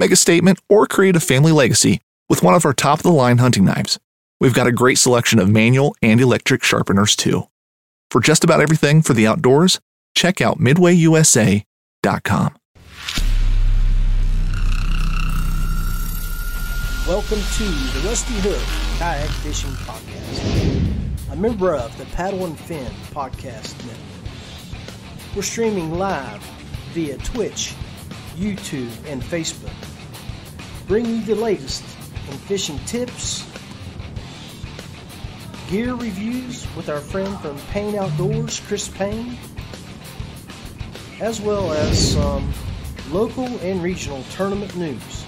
make a statement, or create a family legacy with one of our top of the line hunting knives. We've got a great selection of manual and electric sharpeners too. For just about everything for the outdoors, check out midwayusa.com. Welcome to the Rusty Hook Kayak Fishing Podcast, a member of the Paddle and Fin Podcast Network. We're streaming live via Twitch, YouTube, and Facebook bring you the latest in fishing tips, gear reviews with our friend from Payne Outdoors, Chris Payne, as well as some local and regional tournament news.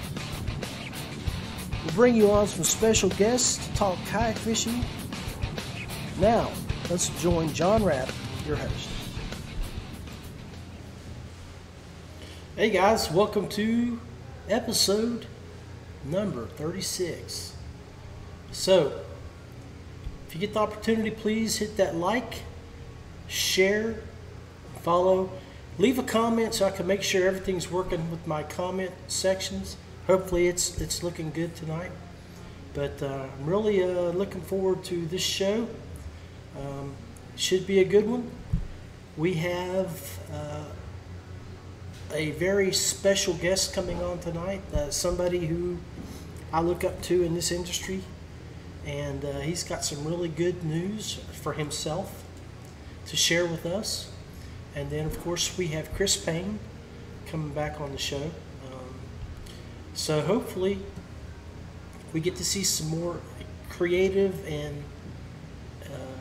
We'll bring you on some special guests to talk kayak fishing. Now, let's join John Rapp, your host. Hey guys, welcome to episode number 36. So, if you get the opportunity, please hit that like, share, follow, leave a comment so I can make sure everything's working with my comment sections. Hopefully, it's it's looking good tonight. But uh, I'm really uh, looking forward to this show. Um, should be a good one. We have uh, a very special guest coming on tonight. Uh, somebody who I look up to in this industry, and uh, he's got some really good news for himself to share with us. And then, of course, we have Chris Payne coming back on the show. Um, so hopefully, we get to see some more creative and uh,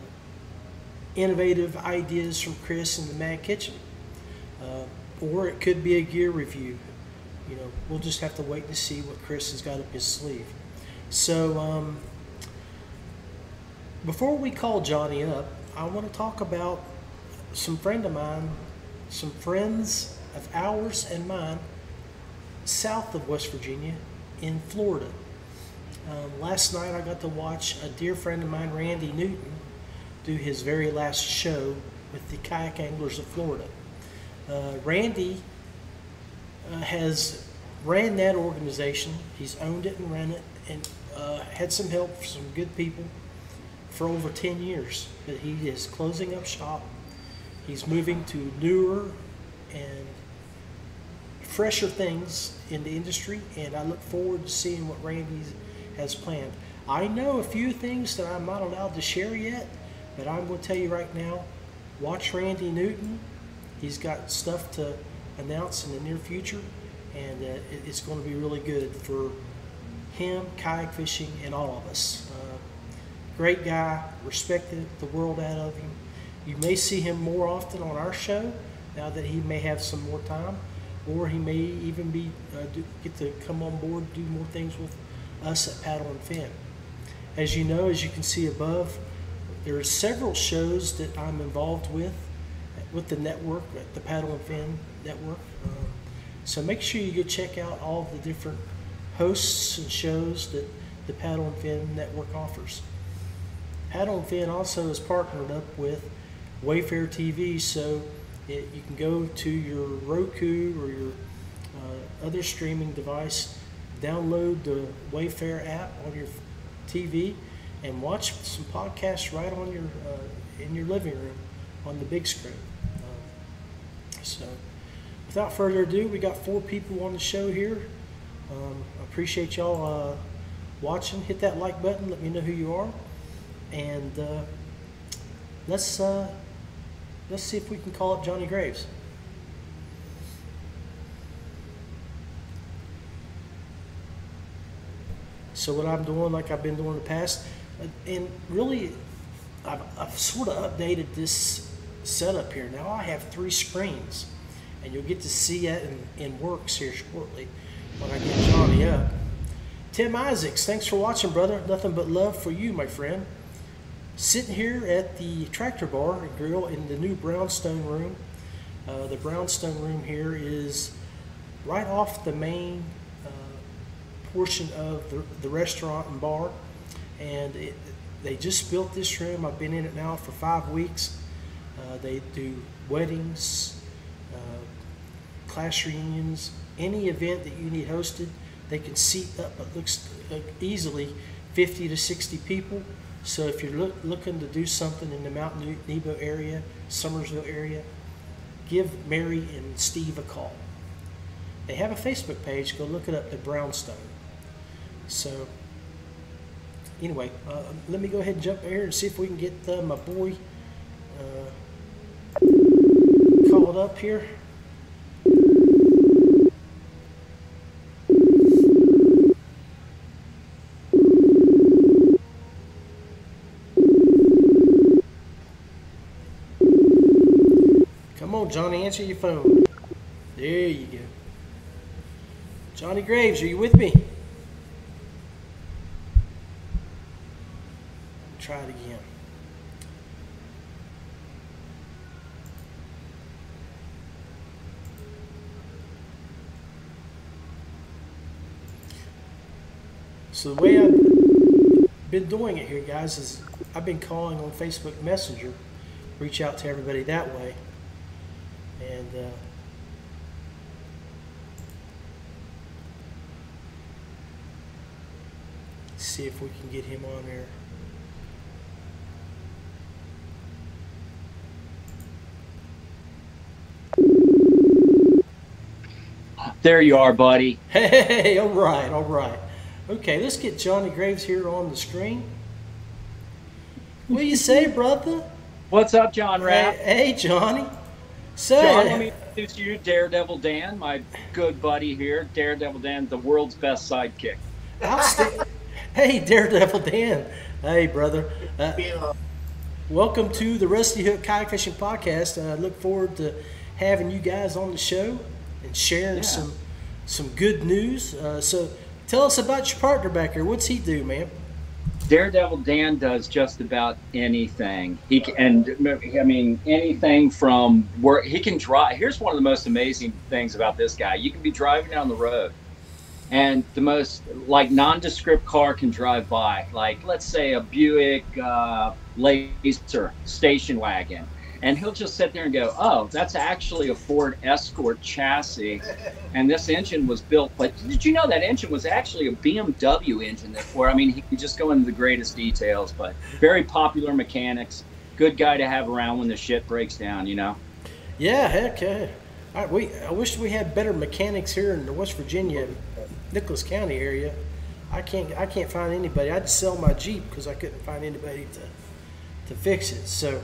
innovative ideas from Chris in the Mad Kitchen. Uh, or it could be a gear review you know, we'll just have to wait to see what Chris has got up his sleeve. So, um, before we call Johnny up, I want to talk about some friend of mine, some friends of ours and mine, south of West Virginia, in Florida. Um, last night I got to watch a dear friend of mine, Randy Newton, do his very last show with the Kayak Anglers of Florida. Uh, Randy has ran that organization. He's owned it and ran it, and uh, had some help from some good people for over 10 years. But he is closing up shop. He's moving to newer and fresher things in the industry, and I look forward to seeing what Randy has planned. I know a few things that I'm not allowed to share yet, but I'm going to tell you right now watch Randy Newton. He's got stuff to announce in the near future, and uh, it's going to be really good for him, kayak fishing, and all of us. Uh, great guy, respected the world out of him. You may see him more often on our show now that he may have some more time, or he may even be uh, do, get to come on board do more things with us at Paddle and Fin. As you know, as you can see above, there are several shows that I'm involved with with the network, the Paddle and Fin network. Um, so make sure you go check out all the different hosts and shows that the Paddle and Fin network offers. Hat and Fin also is partnered up with Waypoint TV, so it, you can go to your Roku or your uh, other streaming device, download the Waypoint app on your TV, and watch some podcasts right on your uh, in your living room on the big screen. Uh, so, without further ado, we got four people on the show here. Um, appreciate y'all uh, watching. Hit that like button. Let me know who you are, and uh, let's uh, let's see if we can call up Johnny Graves. So what I'm doing, like I've been doing in the past, and really, I've, I've sort of updated this setup here. Now I have three screens, and you'll get to see it in, in works here shortly when I get Johnny up. Tim Isaacs, thanks for watching, brother. Nothing but love for you, my friend. Sitting here at the tractor bar and grill in the new brownstone room. Uh, the brownstone room here is right off the main uh, portion of the, the restaurant and bar. And it, they just built this room. I've been in it now for five weeks. Uh, they do weddings, uh, class reunions, any event that you need hosted. They can seat up, it looks easily 50 to 60 people. So if you're look, looking to do something in the Mount Nebo area, Summersville area, give Mary and Steve a call. They have a Facebook page. Go look it up, the Brownstone. So anyway, uh, let me go ahead and jump here and see if we can get uh, my boy uh, called up here. Come on, Johnny, answer your phone. There you go. Johnny Graves, are you with me? Try it again. So the way I've been doing it here, guys, is I've been calling on Facebook Messenger, reach out to everybody that way, and uh, see if we can get him on there. There you are, buddy. Hey, all right, all right. Okay, let's get Johnny Graves here on the screen. What do you say, brother? What's up, John Rapp? Hey, hey, Johnny. So, John, let me introduce you to Daredevil Dan, my good buddy here. Daredevil Dan, the world's best sidekick. hey, Daredevil Dan. Hey, brother. Uh, welcome to the Rusty Hook Kayak Fishing Podcast. I look forward to having you guys on the show and sharing Yeah. some some good news. Uh, so, tell us about your partner back here. What's he do, man? Daredevil Dan does just about anything. He can, and I mean anything from where he can drive. Here's one of the most amazing things about this guy: you can be driving down the road, and the most like nondescript car can drive by. Like let's say a Buick uh, Laser station wagon, and he'll just sit there and go, "Oh, that's actually a Ford Escort chassis." and this engine was built but did you know that engine was actually a bmw engine before i mean he could just go into the greatest details but very popular mechanics good guy to have around when the shit breaks down you know Yeah, heck, yeah. I, we, I wish we had better mechanics here in the West Virginia, Nicholas County area. I can't, I can't find anybody. I'd sell my Jeep because I couldn't find anybody to, to fix it. So,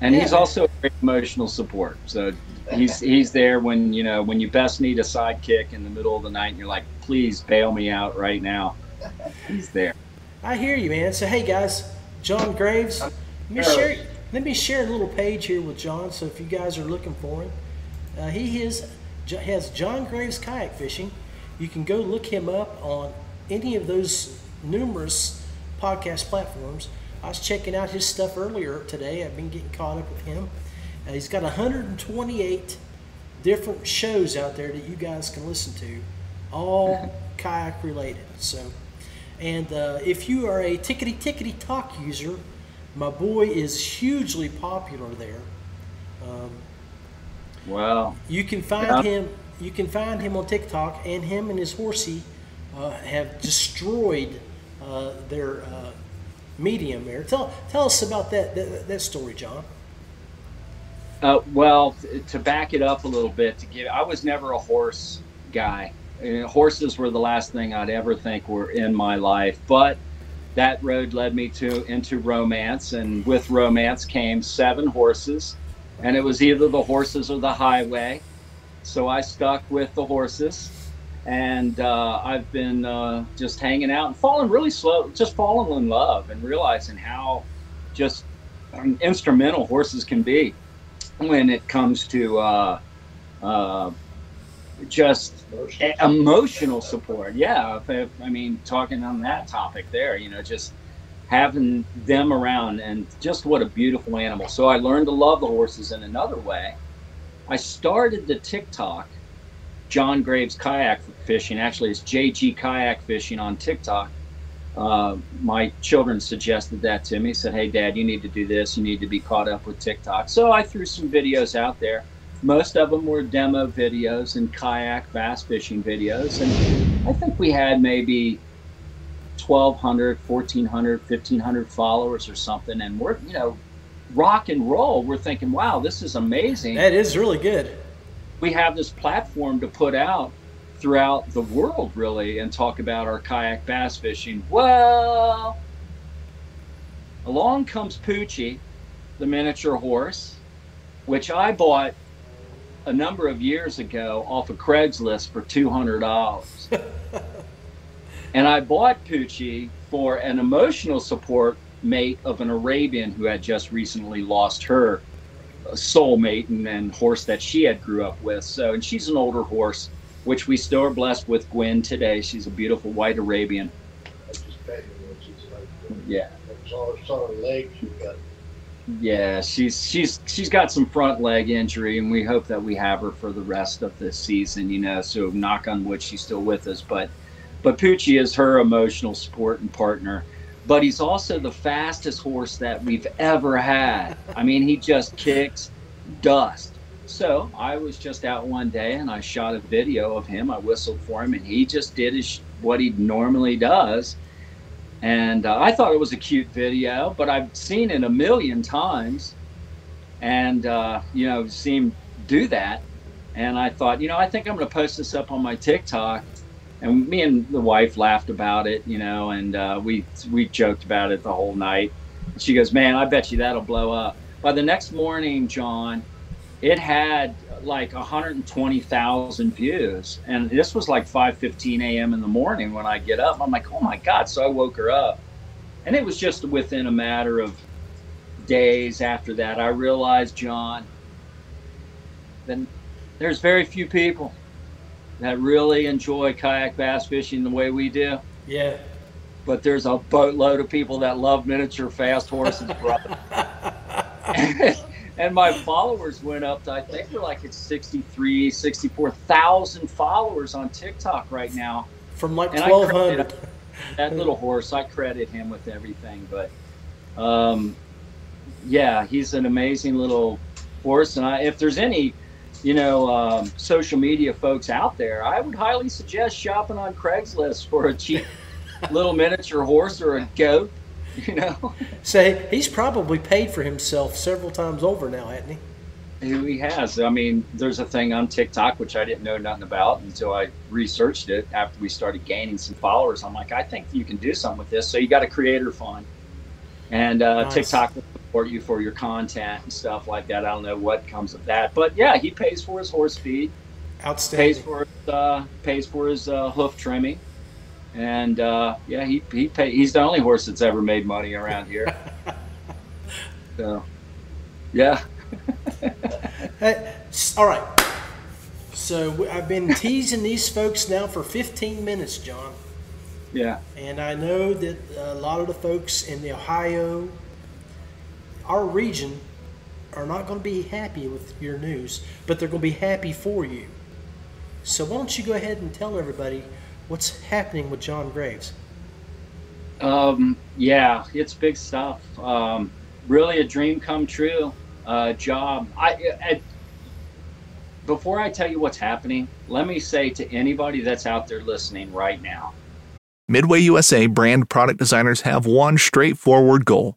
and he's also a great emotional support so he's he's there when you know when you best need a sidekick in the middle of the night and you're like please bail me out right now he's there I hear you, man. So, hey guys, John Graves. Let me share. Let me share a little page here with John. So, if you guys are looking for him, uh, he is has John Graves kayak fishing. You can go look him up on any of those numerous podcast platforms. I was checking out his stuff earlier today. I've been getting caught up with him. Uh, he's got 128 different shows out there that you guys can listen to, all kayak related. So, and uh, if you are a tickety tickety talk user My boy is hugely popular there. Um, Well, you can find Yeah. him. You can find him on TikTok, and him and his horsey uh, have destroyed uh, their uh, medium there. Tell tell us about that that, that story, John. Uh, well, to back it up a little bit, to give, I was never a horse guy. Horses were the last thing I'd ever think were in my life, but that road led me to into romance, and with romance came seven horses, and it was either the horses or the highway. So I stuck with the horses, and uh, I've been uh, just hanging out and falling really slow, just falling in love and realizing how just um, instrumental horses can be when it comes to uh, uh, just e- emotional support. Yeah, I mean, talking on that topic there, you know, just having them around and just what a beautiful animal. So I learned to love the horses in another way. I started the TikTok, John Graves kayak fishing. Actually, it's JG kayak fishing on TikTok. Uh, my children suggested that to me. Said, "Hey, Dad, you need to do this. You need to be caught up with TikTok." So I threw some videos out there. Most of them were demo videos and kayak bass fishing videos, and I think we had maybe 1,200, 1,400, 1,500 followers or something. And we're, you know, rock and roll. We're thinking, "Wow, this is amazing." That is really good. We have this platform to put out throughout the world really and talk about our kayak bass fishing. Well along comes poochie the miniature horse which i bought a number of years ago off of craigslist for $200 and i bought poochie for an emotional support mate of an arabian who had just recently lost her soulmate and, and horse that she had grew up with. So, and she's an older horse, which we still are blessed with Gwen today. She's a beautiful white Arabian. Yeah, yeah, she's she's she's got some front leg injury, and we hope that we have her for the rest of the season. You know, so knock on wood, she's still with us. But but Poochie is her emotional support and partner. But he's also the fastest horse that we've ever had. I mean, he just kicks dust. So I was just out one day and I shot a video of him. I whistled for him, and he just did his what he normally does. And uh, I thought it was a cute video, but I've seen it a million times, and uh, you know, seen him do that. And I thought, you know, I think I'm going to post this up on my TikTok. And me and the wife laughed about it, you know, and uh, we we joked about it the whole night. She goes, "Man, I bet you that'll blow up." By the next morning, John, it had like 120,000 views, and this was like 5:15 a.m. in the morning when I get up. I'm like, "Oh my god!" So I woke her up, and it was just within a matter of days after that I realized, John, then there's very few people that really enjoy kayak bass fishing the way we do. Yeah. But there's a boatload of people that love miniature fast horses, brother. and my followers went up to, I think we're like at 63, 64,000 followers on TikTok right now. From like And I 1,200. That little horse, I credit him with everything. But um, yeah, he's an amazing little horse. And I, if there's any, you know, um, social media folks out there, I would highly suggest shopping on Craigslist for a cheap little miniature horse or a goat. You know, Say, he's probably paid for himself several times over now, hasn't he? he has. I mean, there's a thing on TikTok which I didn't know nothing about until I researched it after we started gaining some followers. I'm like, I think you can do something with this. So you got a creator fund, and uh, Nice. TikTok support you for your content and stuff like that. I don't know what comes of that, but yeah, he pays for his horse feed, pays for his, uh, pays for his uh, hoof trimming. And uh, yeah, he he pay, he's the only horse that's ever made money around here. so, yeah. Hey, all right. So I've been teasing these folks now for 15 minutes, John. Yeah. And I know that a lot of the folks in the Ohio, our region, are not going to be happy with your news, but they're going to be happy for you. So why don't you go ahead and tell everybody what's happening with John Graves? Um, yeah, it's big stuff. Um, really a dream come true uh, job. I, I before I tell you what's happening, let me say to anybody that's out there listening right now. Midway USA brand product designers have one straightforward goal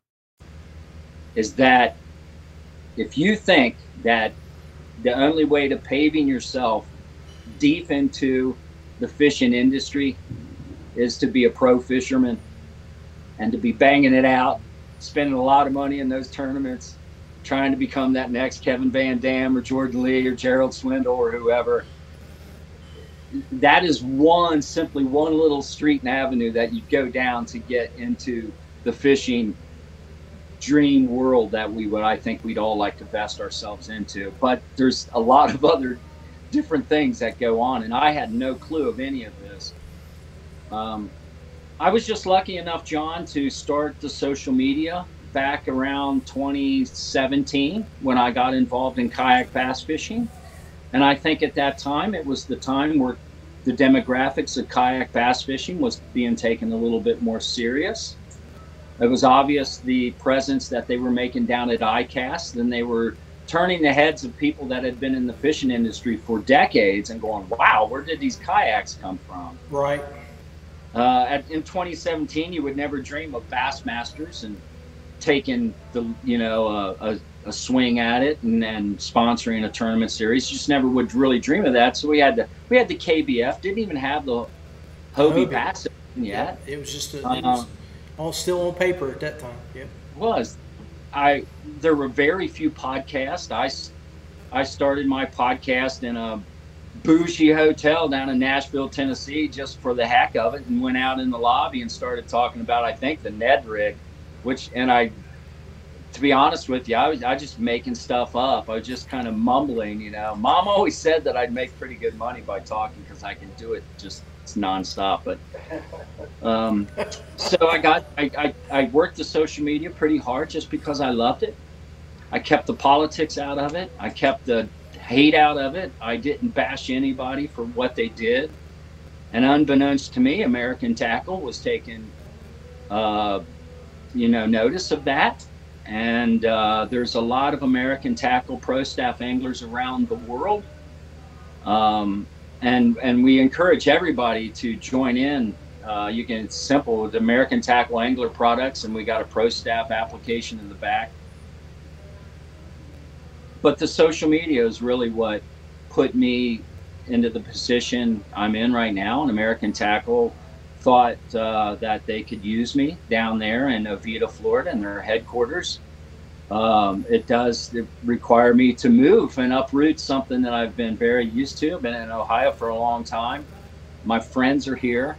is that if you think that the only way to paving yourself deep into the fishing industry is to be a pro fisherman and to be banging it out, spending a lot of money in those tournaments, trying to become that next Kevin Van Dam or Jordan Lee or Gerald Swindle or whoever. That is one, simply one little street and avenue that you go down to get into the fishing dream world that we would I think we'd all like to vest ourselves into. But there's a lot of other different things that go on, and I had no clue of any of this. Um, I was just lucky enough, John, to start the social media back around 2017 when I got involved in kayak bass fishing. And I think at that time it was the time where the demographics of kayak bass fishing was being taken a little bit more serious it was obvious the presence that they were making down at ICAST, and they were turning the heads of people that had been in the fishing industry for decades and going, wow, where did these kayaks come from? Right. Uh, at, in 2017, you would never dream of Bassmasters and taking the, you know, a, a swing at it and, and sponsoring a tournament series. You just never would really dream of that. So we had the we had the KBF. Didn't even have the Hobie, Hobie. Bass yet. Yeah, it was just a, uh, all still on paper at that time. Yep. Was I? There were very few podcasts. I I started my podcast in a bougie hotel down in Nashville, Tennessee, just for the heck of it, and went out in the lobby and started talking about I think the Ned rig, which and I. To be honest with you, I was I just making stuff up. I was just kind of mumbling, you know. Mom always said that I'd make pretty good money by talking because I can do it just it's nonstop. But um, so I got I, I, I worked the social media pretty hard just because I loved it. I kept the politics out of it. I kept the hate out of it. I didn't bash anybody for what they did. And unbeknownst to me, American Tackle was taking, uh, you know, notice of that. And uh, there's a lot of American Tackle pro staff anglers around the world. Um, and and we encourage everybody to join in. Uh, you can it's simple with American Tackle Angler products, and we got a pro staff application in the back. But the social media is really what put me into the position I'm in right now. And American Tackle thought uh, that they could use me down there in Oviedo, Florida, in their headquarters um, it does require me to move and uproot something that I've been very used to. I've been in Ohio for a long time. My friends are here.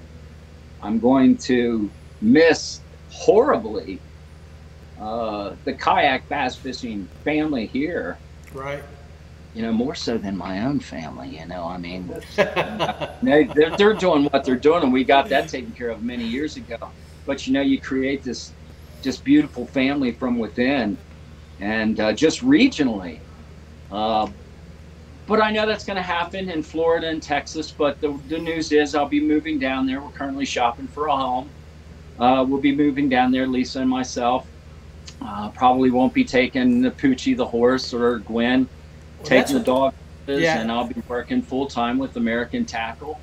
I'm going to miss horribly uh, the kayak bass fishing family here. Right. You know, more so than my own family. You know, I mean, they, they're, they're doing what they're doing, and we got that taken care of many years ago. But you know, you create this just beautiful family from within and uh, just regionally. Uh, but I know that's going to happen in Florida and Texas. But the, the news is I'll be moving down there. We're currently shopping for a home. Uh, we'll be moving down there, Lisa and myself. Uh, probably won't be taking the Poochie the horse or Gwen, well, taking the dog, yeah. and I'll be working full time with American Tackle.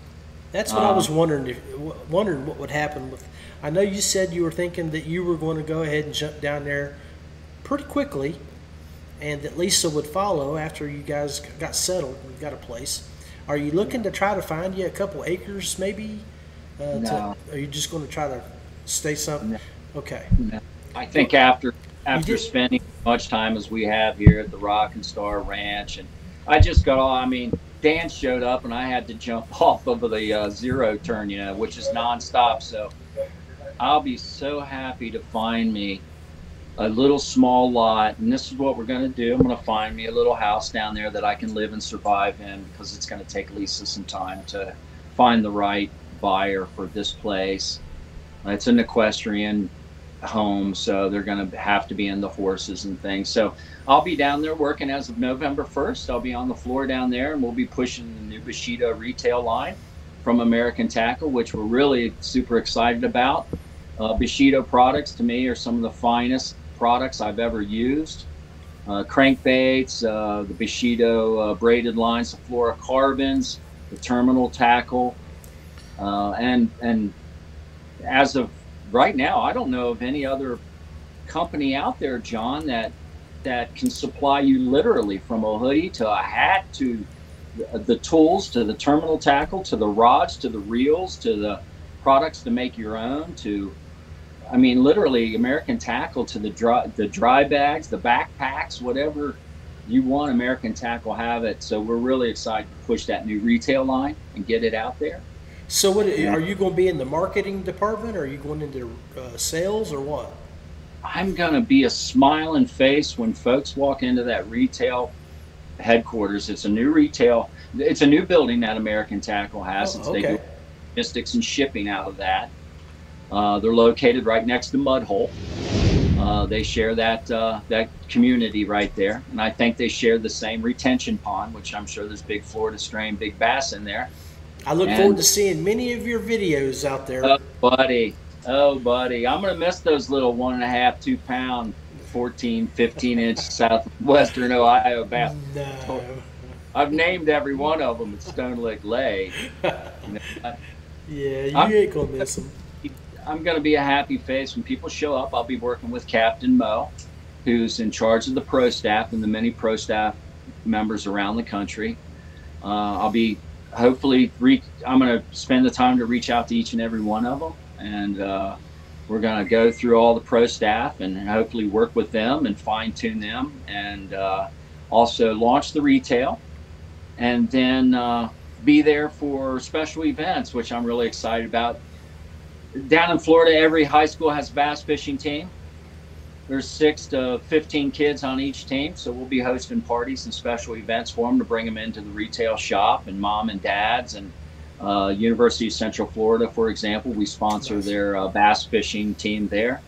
That's what I was um, wondering. If, wondering what would happen with. I know you said you were thinking that you were going to go ahead and jump down there pretty quickly, and that Lisa would follow after you guys got settled and got a place. Are you looking to try to find you a couple acres, maybe? Uh, No. To, are you just going to try to stay something? No. Okay. I think after after spending as much time as we have here at the Rock and Star Ranch, and I just got all. I mean, Dan showed up, and I had to jump off of the uh, zero turn, you know, which is nonstop. So I'll be so happy to find me a little small lot, and this is what we're going to do. I'm going to find me a little house down there that I can live and survive in, because it's going to take Lisa some time to find the right buyer for this place. It's an equestrian home, so they're going to have to be in the horses and things. So I'll be down there working as of November 1st. I'll be on the floor down there, and we'll be pushing the new Bushido retail line from American Tackle, which we're really super excited about. Uh, Bushido products to me are some of the finest products I've ever used. Uh, crankbaits, uh, the Bushido uh, braided lines, the fluorocarbons, the terminal tackle, uh, and and as of right now, I don't know of any other company out there, John, that that can supply you literally from a hoodie to a hat to the, the tools to the terminal tackle to the rods to the reels to the products to make your own to I mean literally American Tackle to the dry the dry bags, the backpacks, whatever you want American Tackle have it. So we're really excited to push that new retail line and get it out there. So, what are you going to be in the marketing department, or are you going into uh, sales, or what? I'm going to be a smiling face when folks walk into that retail headquarters. It's a new retail, it's a new building that American Tackle has. Oh, It's- They do logistics and shipping out of that. Uh, they're located right next to Mudhole. Uh, they share that uh, that community right there, and I think they share the same retention pond, which I'm sure there's big Florida strain, big bass in there. I look And- forward to seeing many of your videos out there. Oh, buddy. Oh, buddy. I'm going to miss those little one and a half, two pound, 14, 15 inch southwestern Ohio bass. no. I've named every one of them at Stone Lake Lake. You know, I- Yeah, you I'm- ain't gonna miss them. I'm going to be a happy face when people show up. I'll be working with Captain Mo, who's in charge of the pro staff and the many pro staff members around the country. Uh, I'll be hopefully re- I'm going to spend the time to reach out to each and every one of them, and uh, we're going to go through all the pro staff and hopefully work with them and fine tune them, and uh, also launch the retail, and then uh, be there for special events, which I'm really excited about down in Florida, every high school has a bass fishing team. There's six to 15 kids on each team, so we'll be hosting parties and special events for them to bring them into the retail shop and mom and dads and uh, University of Central Florida, for example, we sponsor their uh, bass fishing team there.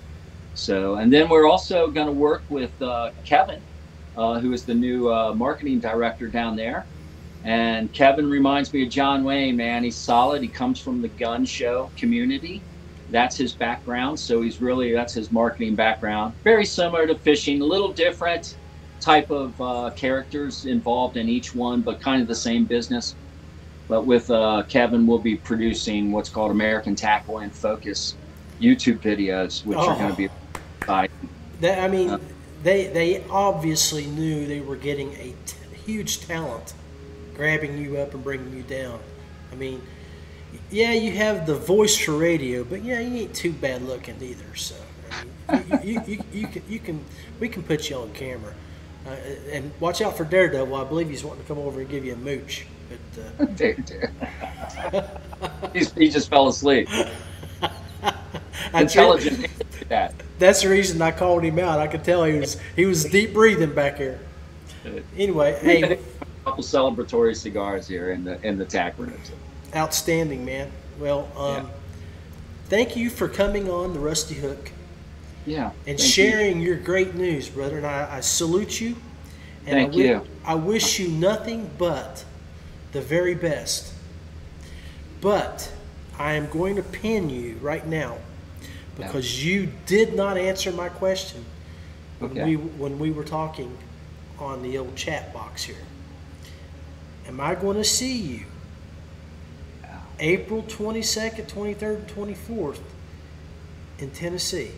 So, and then we're also going to work with uh, Kevin, uh, who is the new uh, marketing director down there. And Kevin reminds me of John Wayne, man. He's solid. He comes from the gun show community. That's his background. So he's really, that's his marketing background. Very similar to fishing, a little different type of uh, characters involved in each one, but kind of the same business. But with uh, Kevin, we'll be producing what's called American Tackle and Focus YouTube videos, which are going Oh. to be exciting. That, I mean, Uh, they they obviously knew they were getting a t- huge talent, grabbing you up and bringing you down. I mean, yeah, you have the voice for radio, but yeah, you ain't too bad looking either. So, I mean, you, you, you, you, can, you can we can put you on camera, uh, and watch out for Daredevil. I believe he's wanting to come over and give you a mooch. But uh, Dude, dude. He's, he just fell asleep. Intelligent. people that. That's the reason I called him out. I could tell he was he was deep breathing back here. Anyway, hey, A couple celebratory cigars here in the in the tack room. Outstanding, man. Well, um, thank you for coming on the Rusty Hook Yeah. and thank you. sharing your great news, brother. And I, I salute you. And Thank I you. I wish you nothing but the very best. But I am going to pin you right now because you did not answer my question when Okay. we when we were talking on the old chat box here. Am I going to see you April 22nd, 23rd, and 24th in Tennessee?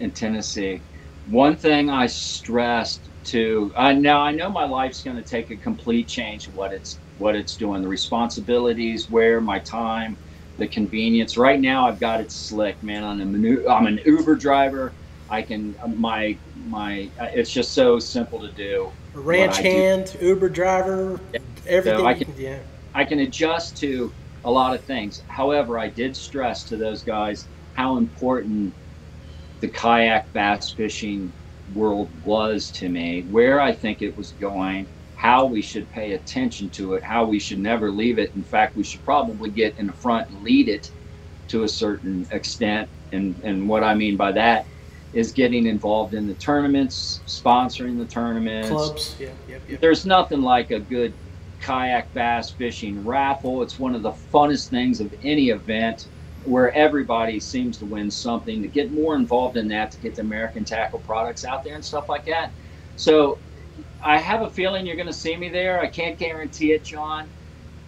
in Tennessee. One thing I stressed to I now I know my life's going to take a complete change of what it's what it's doing, the responsibilities, where my time, the convenience. Right now, I've got it slick, man. I'm an, I'm an Uber driver. I can uh, my my. Uh, it's just so simple to do. Ranch hand, do. Uber driver, everything. So I can, yeah. I can adjust to a lot of things. However, I did stress to those guys how important the kayak bass fishing world was to me, where I think it was going, how we should pay attention to it, how we should never leave it. In fact, we should probably get in the front and lead it to a certain extent. And, and what I mean by that is getting involved in the tournaments, sponsoring the tournaments. Clubs, yeah, yep, yep. There's nothing like a good kayak bass fishing raffle. It's one of the funnest things of any event where everybody seems to win something, to get more involved in that, to get the American tackle products out there and stuff like that. So I have a feeling you're going to see me there. I can't guarantee it, John,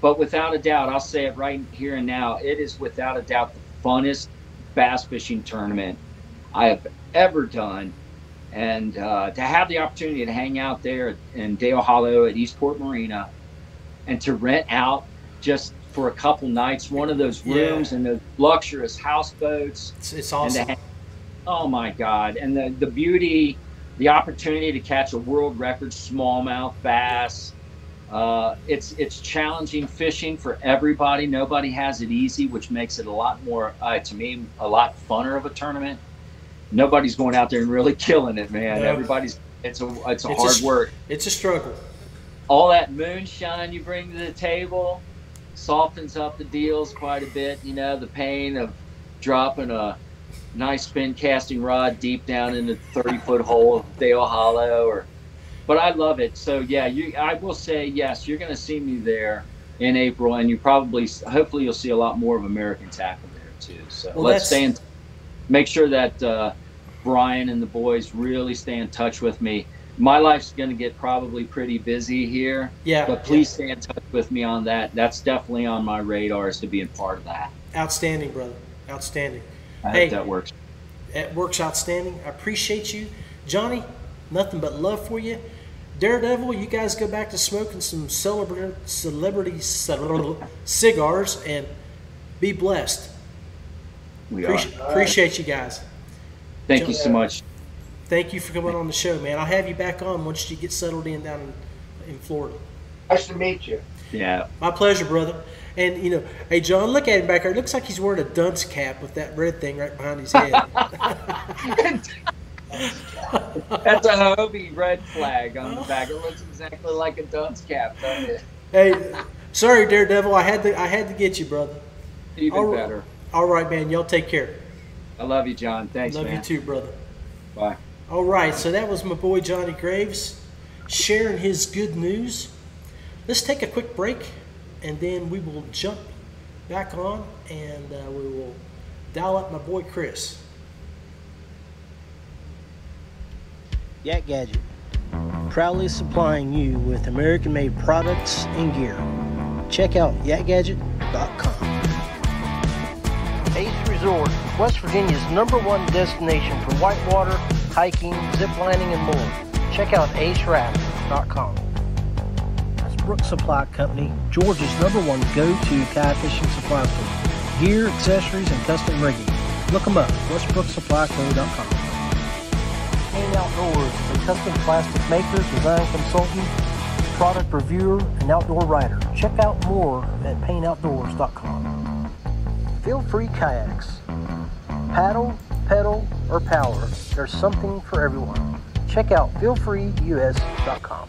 but without a doubt, I'll say it right here and now. It is without a doubt the funnest bass fishing tournament I have ever done. And uh, to have the opportunity to hang out there in Dale Hollow at Eastport Marina and to rent out just for a couple nights, one of those rooms yeah. and those luxurious houseboats. It's, it's awesome. Oh my God. And the, the beauty, the opportunity to catch a world record smallmouth bass. Uh, it's it's challenging fishing for everybody. Nobody has it easy, which makes it a lot more, uh, to me, a lot funner of a tournament. Nobody's going out there and really killing it, man. No. Everybody's it's a it's a it's hard a, work. It's a struggle. All that moonshine you bring to the table, softens up the deals quite a bit. You know, the pain of dropping a nice spin casting rod deep down in the 30 foot hole of Dale Hollow or but I love it. So yeah, you I will say yes, you're going to see me there in April and you probably hopefully you'll see a lot more of American tackle there too. So well, let's stay in make sure that uh, Brian and the boys really stay in touch with me my life's going to get probably pretty busy here. Yeah. But please yeah. stay in touch with me on that. That's definitely on my radar is to be a part of that. Outstanding, brother. Outstanding. I hey, hope that works. It works outstanding. I appreciate you. Johnny, nothing but love for you. Daredevil, you guys go back to smoking some celebrity, celebrity cigars and be blessed. We appreciate, are. appreciate you guys. Thank John, you so much thank you for coming on the show, man. I'll have you back on once you get settled in down in, in Florida. Nice to meet you. Yeah. My pleasure, brother. And you know, hey John, look at him back there. It looks like he's wearing a dunce cap with that red thing right behind his head. That's a Hobie red flag on the back. It looks exactly like a dunce cap, doesn't it? Hey, sorry, Daredevil. I had to I had to get you, brother. Even all better. All right, man. Y'all take care. I love you, John. Thanks, man. love man. you too, brother. Bye. All right, so that was my boy Johnny Graves sharing his good news. Let's take a quick break and then we will jump back on and uh, we will dial up my boy Chris. Yak Gadget, proudly supplying you with American made products and gear. Check out yakgadget.com. Ace Resort, West Virginia's number one destination for whitewater hiking, ziplining, and more. Check out aceraft.com. Westbrook Supply Company, Georgia's number one go-to kayak fishing supply store. Gear, accessories, and custom rigging. Look them up, westbrooksupplyco.com. Payne Outdoors, a custom plastic maker, design consultant, product reviewer, and outdoor writer. Check out more at payneoutdoors.com. Feel free kayaks. Paddle, pedal, or power, there's something for everyone. Check out feelfreeus.com.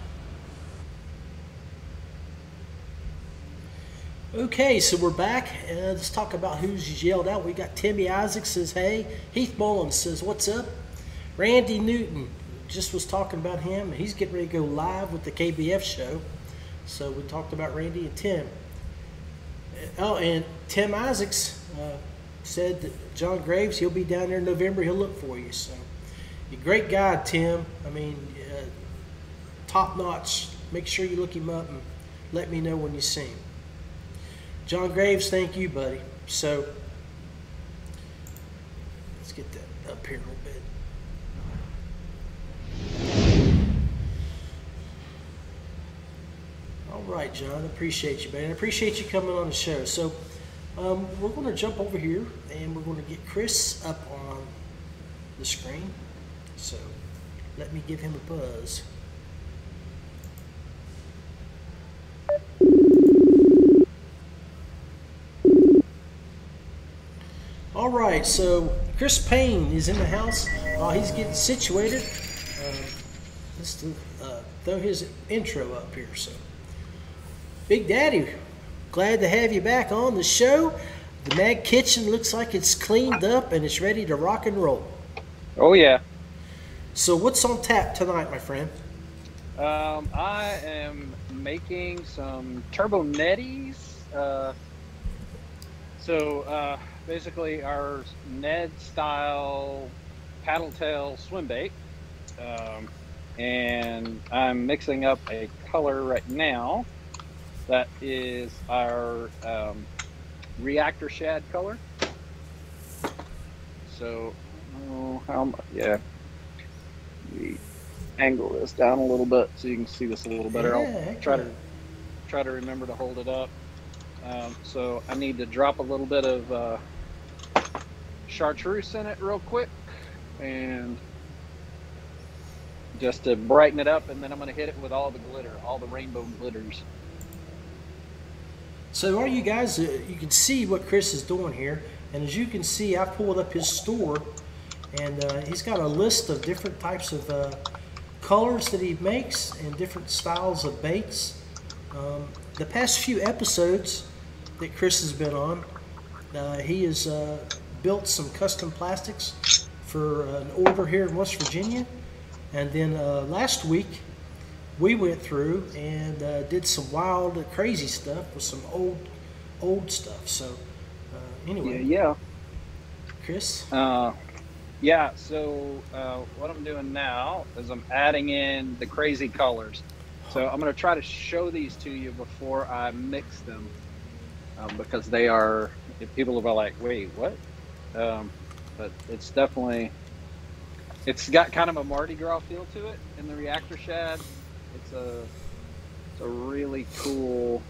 Okay, so we're back. and let's talk about who's yelled out. We got Timmy Isaac says, hey. Heath Mullins says, what's up? Randy Newton just was talking about him. He's getting ready to go live with the KBF show. So we talked about Randy and Tim. Oh, and Tim Isaacs uh, said that John Graves, he'll be down there in November. He'll look for you. So, you great guy, Tim. I mean, uh, top notch. Make sure you look him up and let me know when you see him. John Graves, thank you, buddy. So, let's get that up here a little bit. All right, John. Appreciate you, man. Appreciate you coming on the show. So, um, we're going to jump over here and we're going to get Chris up on the screen. So, let me give him a buzz. All right, so Chris Payne is in the house. Uh, he's getting situated. Uh, let's do, uh, throw his intro up here. So, Big Daddy, glad to have you back on the show. The Mad Kitchen looks like it's cleaned up and it's ready to rock and roll. Oh yeah. So, what's on tap tonight, my friend? Um, I am making some turbo netties. Uh, so uh, basically, our Ned style paddle tail swim bait. Um, and I'm mixing up a color right now that is our um, reactor shad color. So, oh, how mu- yeah, we angle this down a little bit so you can see this a little better. Yeah, I'll try to try to remember to hold it up. Um, so I need to drop a little bit of uh, chartreuse in it real quick, and just to brighten it up, and then I'm going to hit it with all the glitter, all the rainbow glitters. So, all you guys, uh, you can see what Chris is doing here. And as you can see, I pulled up his store, and uh, he's got a list of different types of uh, colors that he makes and different styles of baits. Um, the past few episodes that Chris has been on, uh, he has uh, built some custom plastics for an order here in West Virginia. And then uh, last week, we went through and uh, did some wild, crazy stuff with some old, old stuff. So, uh, anyway, yeah. Chris. Uh, yeah, so uh, what I'm doing now is I'm adding in the crazy colors. So I'm going to try to show these to you before I mix them um, because they are, if people are like, wait, what? Um, but it's definitely, it's got kind of a Mardi Gras feel to it in the reactor shad. It's a, it's a really cool,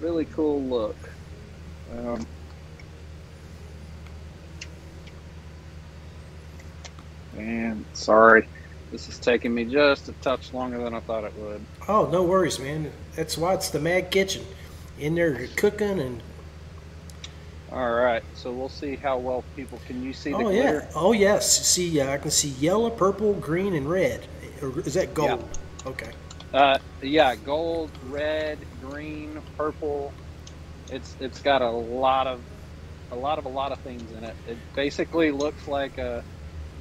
really cool look. Um, And sorry, this is taking me just a touch longer than I thought it would. Oh, no worries, man. That's why it's the Mad Kitchen. In there, you're cooking and All right, so we'll see how well people can you see the oh glitter? yeah, oh yes. See, uh, I can see yellow, purple, green, and red. Or is that gold? Okay. Uh, yeah, gold, red, green, purple. It's it's got a lot of a lot of a lot of things in it. It basically looks like a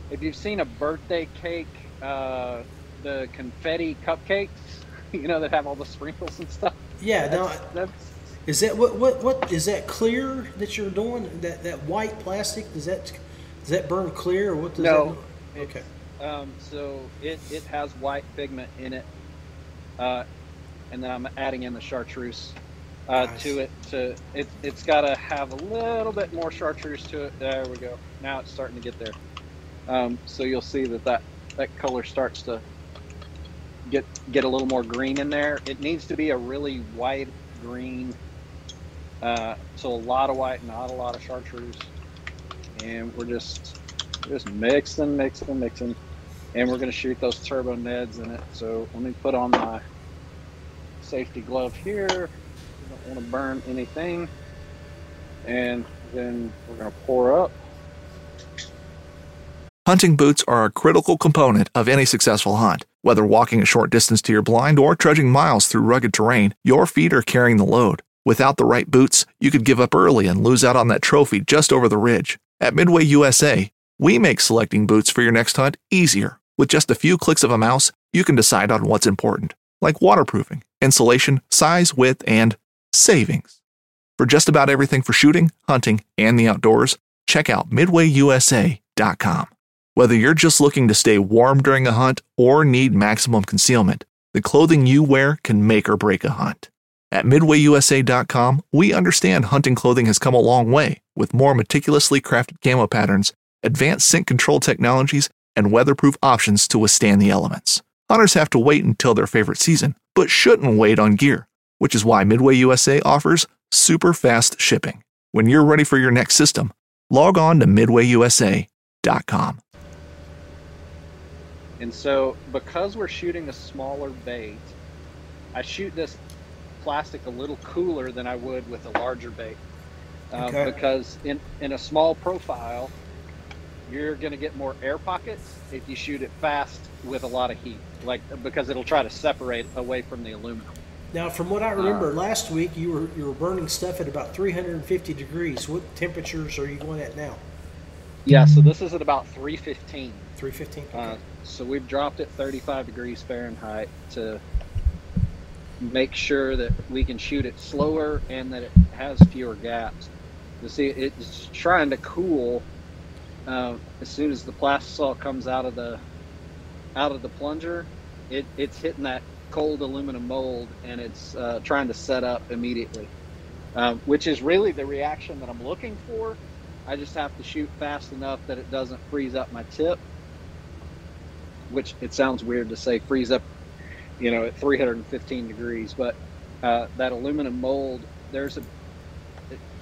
if you've seen a birthday cake, uh, the confetti cupcakes, you know that have all the sprinkles and stuff. Yeah. That's, that's is that what what what is that clear that you're doing? That that white plastic does that does that burn clear or what does No, that? Okay. Um, so it, it has white pigment in it, uh, and then I'm adding in the chartreuse uh, Nice. to it. To it, it's got to have a little bit more chartreuse to it. There we go. Now it's starting to get there. Um, so you'll see that, that that color starts to get get a little more green in there. It needs to be a really white green. Uh, so a lot of white, not a lot of chartreuse, and we're just just mixing, mixing, mixing, and we're going to shoot those turbo neds in it. So let me put on my safety glove here. I don't want to burn anything, and then we're going to pour up. Hunting boots are a critical component of any successful hunt. Whether walking a short distance to your blind or trudging miles through rugged terrain, your feet are carrying the load. Without the right boots, you could give up early and lose out on that trophy just over the ridge. At Midway USA, we make selecting boots for your next hunt easier. With just a few clicks of a mouse, you can decide on what's important, like waterproofing, insulation, size, width, and savings. For just about everything for shooting, hunting, and the outdoors, check out midwayusa.com. Whether you're just looking to stay warm during a hunt or need maximum concealment, the clothing you wear can make or break a hunt. At midwayusa.com, we understand hunting clothing has come a long way with more meticulously crafted camo patterns, advanced scent control technologies, and weatherproof options to withstand the elements. Hunters have to wait until their favorite season, but shouldn't wait on gear, which is why Midway USA offers super fast shipping. When you're ready for your next system, log on to midwayusa.com. And so, because we're shooting a smaller bait, I shoot this plastic a little cooler than I would with a larger bait. Uh, Okay. Because in, in a small profile, you're going to get more air pockets if you shoot it fast with a lot of heat, like because it'll try to separate away from the aluminum. Now, from what I remember last week, you were you were burning stuff at about 350 degrees. What temperatures are you going at now? Yeah, so this is at about 315. 315. Okay. Uh, so we've dropped it 35 degrees Fahrenheit to make sure that we can shoot it slower and that it has fewer gaps. You see, it's trying to cool uh, as soon as the plastisol comes out of the out of the plunger. It, it's hitting that cold aluminum mold and it's uh, trying to set up immediately, um, which is really the reaction that I'm looking for. I just have to shoot fast enough that it doesn't freeze up my tip which it sounds weird to say freeze up, you know, at 315 degrees, but uh, that aluminum mold, there's a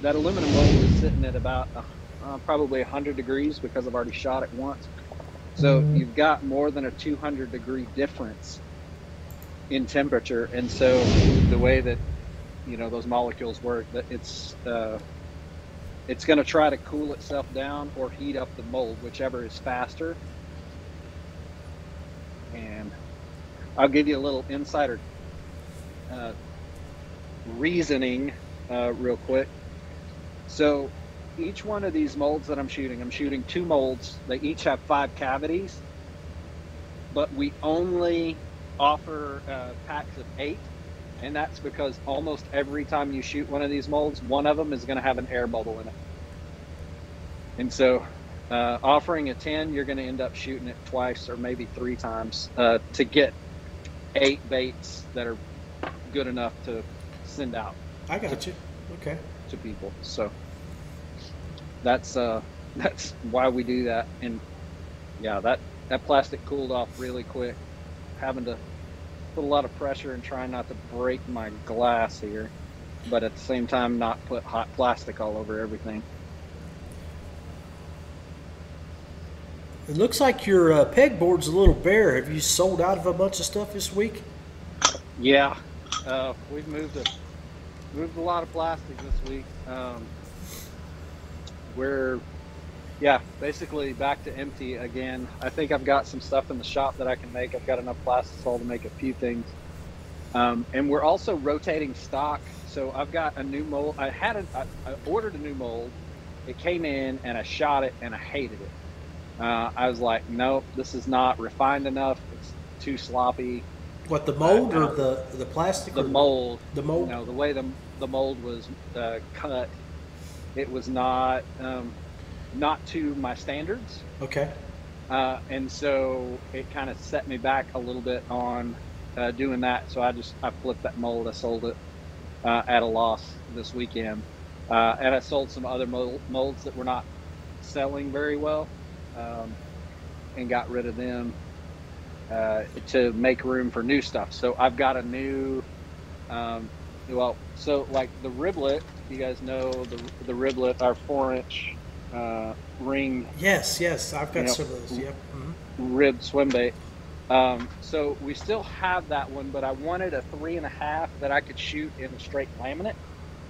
that aluminum mold is sitting at about uh, probably 100 degrees because I've already shot it once. So you've got more than a 200 degree difference in temperature, and so the way that you know those molecules work, that it's uh, it's going to try to cool itself down or heat up the mold, whichever is faster and I'll give you a little insider uh, reasoning uh, real quick. So, each one of these molds that I'm shooting, I'm shooting two molds. They each have five cavities, but we only offer uh, packs of eight, and that's because almost every time you shoot one of these molds, one of them is going to have an air bubble in it. And so, uh, offering a 10, you're going to end up shooting it twice or maybe three times uh, to get eight baits that are good enough to send out I got you. Okay. to people. So that's uh, that's why we do that. And yeah, that that plastic cooled off really quick. Having to put a lot of pressure and trying not to break my glass here, but at the same time not put hot plastic all over everything. It looks like your uh, pegboard's a little bare. Have you sold out of a bunch of stuff this week? Yeah, uh, we've moved a moved a lot of plastic this week. Um, we're yeah, basically back to empty again. I think I've got some stuff in the shop that I can make. I've got enough plastisol to make a few things, um, and we're also rotating stock. So I've got a new mold. I had a, I, I ordered a new mold. It came in and I shot it and I hated it. Uh, I was like, nope, this is not refined enough. It's too sloppy. What the mold Uh, or the the plastic? the mold The mold. you know the way the, the mold was uh, cut it was not um, not to my standards. Okay. uh, and so it kind of set me back a little bit on uh, doing that. So i just i flipped that mold. I sold it uh, at a loss this weekend. Uh, and i sold some other mold, molds that were not selling very well um, and got rid of them uh, to make room for new stuff. So i've got a new um, well so like the riblet you guys know the, the riblet our four inch uh, ring Yes, yes. I've got You know, some of those. Yep. Mhm. rib swim bait. Um, so we still have that one, but I wanted a three and a half that I could shoot in a straight laminate,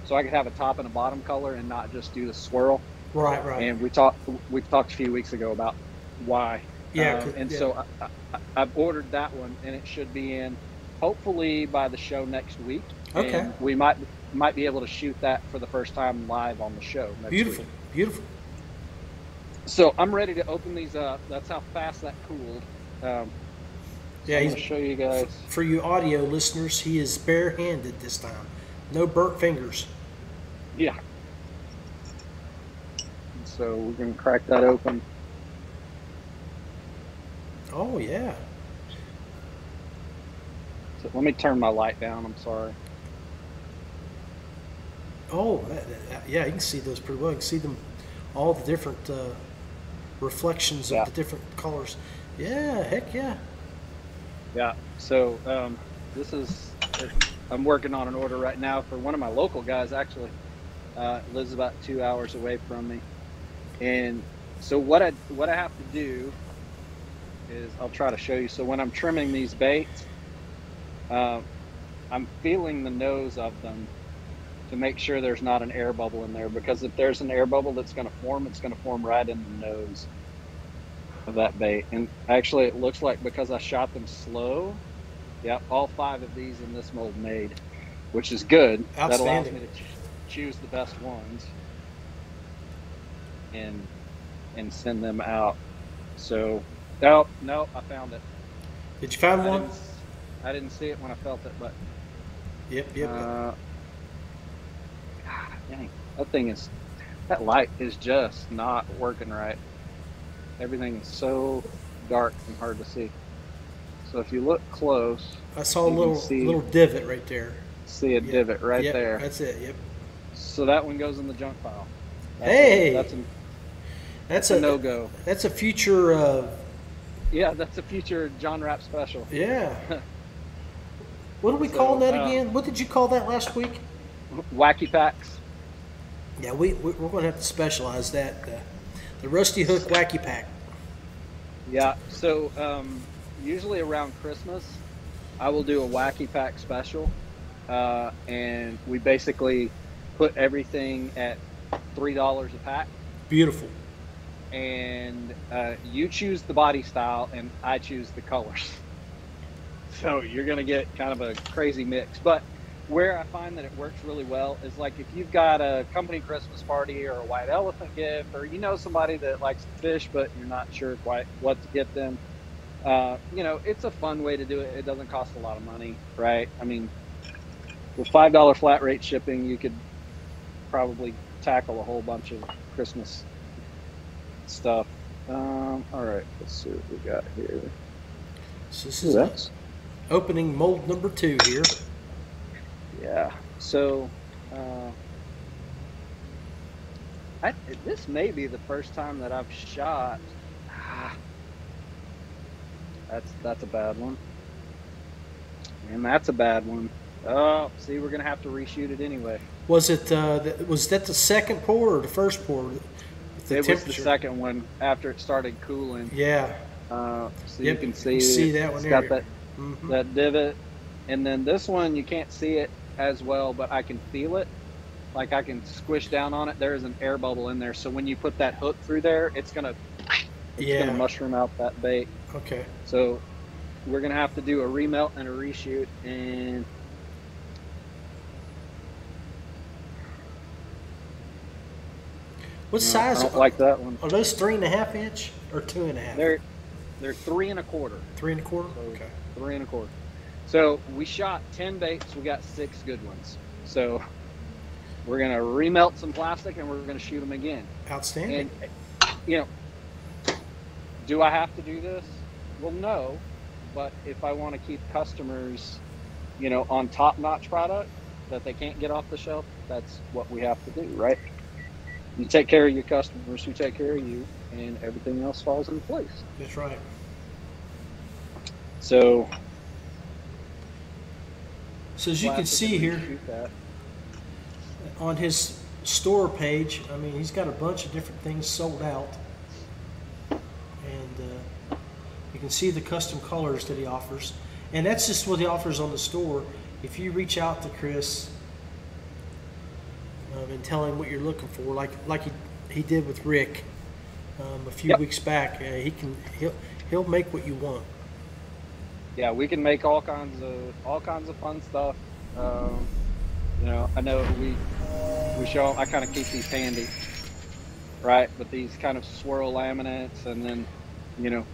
so I could have a top and a bottom color and not just do the swirl. Right, right. And we talked we talked a few weeks ago about why. Yeah, Um, and yeah. so I, I, I've ordered that one, and it should be in hopefully by the show next week. Okay. And we might might be able to shoot that for the first time live on the show Beautiful, week. beautiful. So I'm ready to open these up. That's how fast that cooled. Um, Yeah, I'm he's show you guys. for you audio listeners. He is barehanded this time. No burnt fingers. Yeah. So we're gonna crack that open. Oh yeah. So let me turn my light down. I'm sorry. Oh, yeah. You can see those pretty well. You can see them, all the different uh, reflections Yeah. of the different colors. Yeah, heck yeah. Yeah. So um, this is I'm working on an order right now for one of my local guys. Actually, uh, lives about two hours away from me, and so what I what I have to do is I'll try to show you. So when I'm trimming these baits, uh, I'm feeling the nose of them to make sure there's not an air bubble in there because if there's an air bubble that's going to form, it's going to form right in the nose of that bait. And actually, it looks like because I shot them slow, yeah, all five of these in this mold made, which is good. That allows me to ch- choose the best ones and and send them out. So, no, no, I found it. Did you find I one? didn't, I didn't see it when I felt it, but Yep, yep. uh, dang, that thing is that light is just not working right. Everything is so dark and hard to see. So if you look close, I saw a little see- little divot right there. see a Yep, divot right yep, there. That's it. Yep. So that one goes in the junk pile. That's Hey! a, that's a, That's a a no go. That's a future. Uh, Yeah, that's a future John Rapp special. yeah. What do we So, call that uh, again? What did you call that last week? Wacky packs. Yeah, we, we we're going to have to specialize that. Uh, the Rusty Hook Wacky Pack. Yeah. So um, usually around Christmas, I will do a wacky pack special, uh, and we basically put everything at three dollars a pack, Beautiful. and uh, you choose the body style, and I choose the colors. So you're gonna get kind of a crazy mix, but. Where I find that it works really well is like if you've got a company Christmas party or a white elephant gift, or you know somebody that likes to fish but you're not sure quite what to get them. Uh, you know, it's a fun way to do it. It doesn't cost a lot of money, right? I mean, with five dollar flat rate shipping, you could probably tackle a whole bunch of Christmas stuff. Um, all right, let's see what we got here. So this is that's opening mold number two here. Yeah. So, uh, I, this may be the first time that I've shot. Ah, that's that's a bad one, and that's a bad one. Oh, see, we're gonna have to reshoot it anyway. Was it uh, th- was that the second pour or the first pour? The it was the second one after it started cooling. Yeah. Uh, so Yep, you can you see, can see that one it's there. got that Mhm. that divot, and then this one you can't see it as well, but I can feel it. Like I can squish down on it. There is an air bubble in there, so when you put that hook through there, it's gonna it's Yeah. gonna mushroom out that bait. Okay. So we're gonna have to do a remelt and a reshoot, and What mm, size I don't like that one. are those? Three and a half inch or two and a half? They're they're three and a quarter. three and a quarter. Okay. three and a quarter. So we shot ten baits. We got six good ones. So we're gonna remelt some plastic and we're gonna shoot them again. Outstanding. And you know, do I have to do this? Well, no. But if I want to keep customers, you know, on top-notch product that they can't get off the shelf, that's what we have to do, right? You take care of your customers, who take care of you, and everything else falls in place. That's right. So So as you can see here on his store page, I mean, he's got a bunch of different things sold out, and uh, you can see the custom colors that he offers, and that's just what he offers on the store. If you reach out to Chris um, and tell him what you're looking for, like like he, he did with Rick um, a few Yep. weeks back, uh, he can he'll he'll make what you want. Yeah, we can make all kinds of all kinds of fun stuff. Um, you know, I know we we show. I kind of keep these handy, right? But these kind of swirl laminates, and then you know,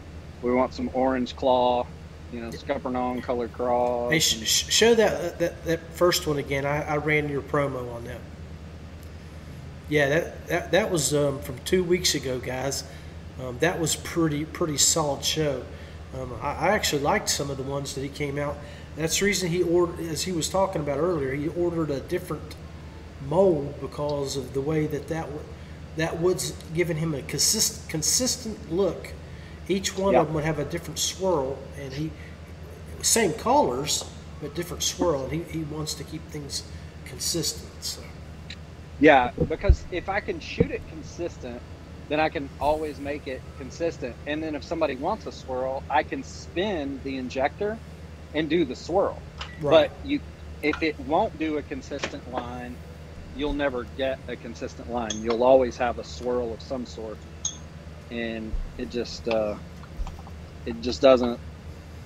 we want some orange claw, you know, scuppernong colored craw. Hey, sh- sh- show that, that that first one again. I, I ran your promo on that. Yeah, that that, that was um, from two weeks ago, guys. Um, that was pretty pretty solid show. Um, I, I actually liked some of the ones that he came out. That's the reason he ordered, as he was talking about earlier, he ordered a different mold because of the way that that that wood's giving him a consist, consistent look. Each one Yeah. of them would have a different swirl, and he same colors but different swirl, and he, he wants to keep things consistent. So Yeah, because if I can shoot it consistent, then I can always make it consistent. And then if somebody wants a swirl, I can spin the injector and do the swirl. Right. But you, if it won't do a consistent line, you'll never get a consistent line. You'll always have a swirl of some sort, and it just uh, it just doesn't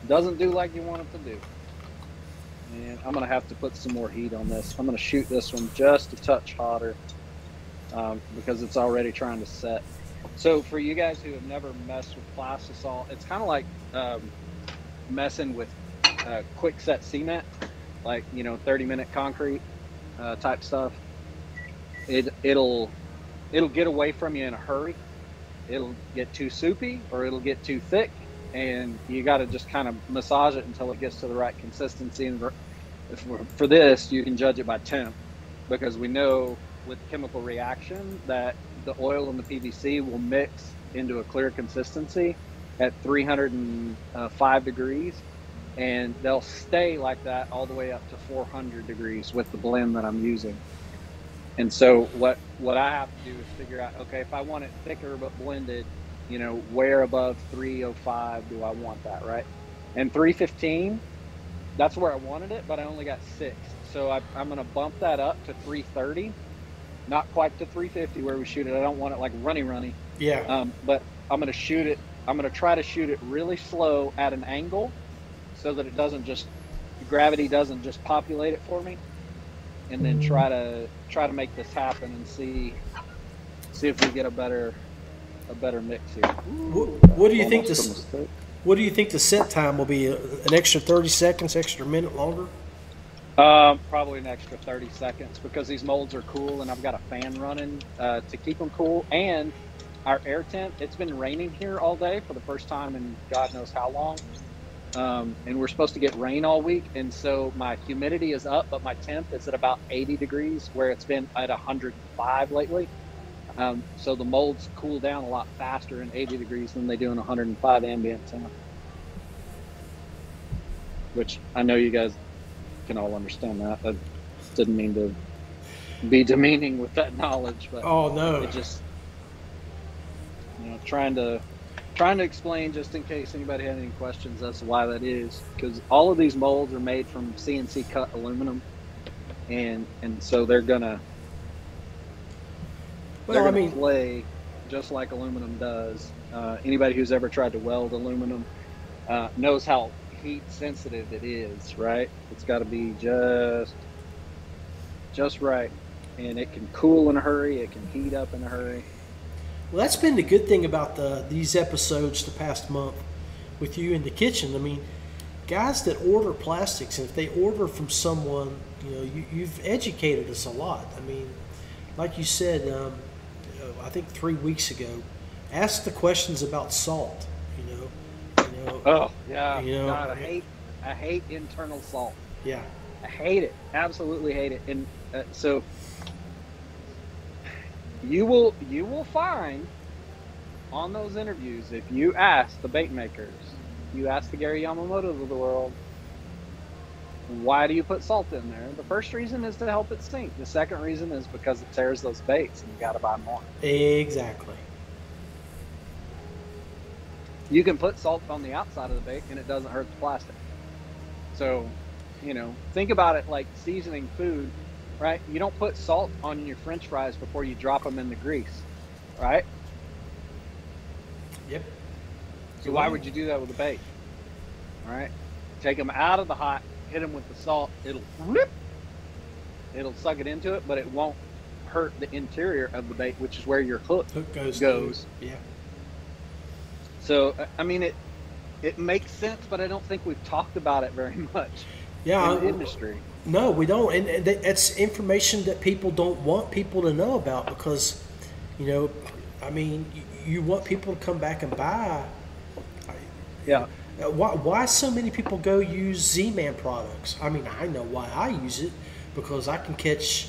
doesn't do like you want it to do. And I'm gonna have to put some more heat on this. I'm gonna shoot this one just a touch hotter um, because it's already trying to set. So for you guys who have never messed with plastisol, it's kind of like um, messing with uh, quick set cement, like you know 30 minute concrete uh, type stuff. It it'll it'll get away from you in a hurry. It'll get too soupy or it'll get too thick, and you got to just kind of massage it until it gets to the right consistency. And for, for this, you can judge it by temp because we know with chemical reaction that the oil and the PVC will mix into a clear consistency at 305 degrees and they'll stay like that all the way up to 400 degrees with the blend that I'm using. And so what what I have to do is figure out okay if I want it thicker but blended, you know, where above 305 do I want that, right? And 315 that's where I wanted it, but I only got 6. So I, I'm going to bump that up to 330 not quite to 350 where we shoot it. I don't want it like runny runny. yeah, Um, but I'm going to shoot it. I'm going to try to shoot it really slow at an angle, so that it doesn't just gravity doesn't just populate it for me, and then try to try to make this happen and see see if we get a better a better mix here. what, what do you think Almost this? What do you think the set time will be? An extra thirty seconds, extra minute longer? Um, probably an extra 30 seconds because these molds are cool and I've got a fan running uh, to keep them cool. And our air temp, it's been raining here all day for the first time in God knows how long. Um, and we're supposed to get rain all week. And so my humidity is up, but my temp is at about 80 degrees where it's been at 105 lately. Um, so the molds cool down a lot faster in 80 degrees than they do in 105 ambient temp. Which I know you guys can all understand that. I didn't mean to be demeaning with that knowledge, but Oh no, it just you know trying to trying to explain just in case anybody had any questions as to why that is because all of these molds are made from CNC cut aluminum and and so they're gonna they're I gonna mean, play just like aluminum does. Uh, anybody who's ever tried to weld aluminum uh, knows how heat sensitive it is. Right? It's got to be just just right, and it can cool in a hurry. It can heat up in a hurry. well, that's been the good thing about the these episodes the past month with you in the kitchen. I mean, guys that order plastics, and if they order from someone, you know, you, you've educated us a lot. I mean, like you said, um, I think three weeks ago, ask the questions about salt. Know, Oh yeah, You know, God, I hate I hate internal salt. yeah, I hate it. Absolutely hate it. And uh, so you will you will find on those interviews if you ask the bait makers, you ask the Gary Yamamoto's of the world, why do you put salt in there? The first reason is to help it sink. The second reason is because it tears those baits and you got to buy more. exactly. You can put salt on the outside of the bait and it doesn't hurt the plastic. So, you know, think about it like seasoning food, right? You don't put salt on your french fries before you drop them in the grease, right? Yep. So why would you do that with a bait? All right? Take them out of the hot, hit them with the salt, it'll rip. It'll suck it into it, but it won't hurt the interior of the bait, which is where your hook Hook goes. Goes. Yeah. So I- mean it it makes sense, but I don't think we've talked about it very much Yeah. in the industry. No, we don't, and that's information that people don't want people to know about because, you know, I mean, you, you want people to come back and buy. Yeah. Uh, Why, why so many people go use Z-Man products? I mean, I know why I use it because I can catch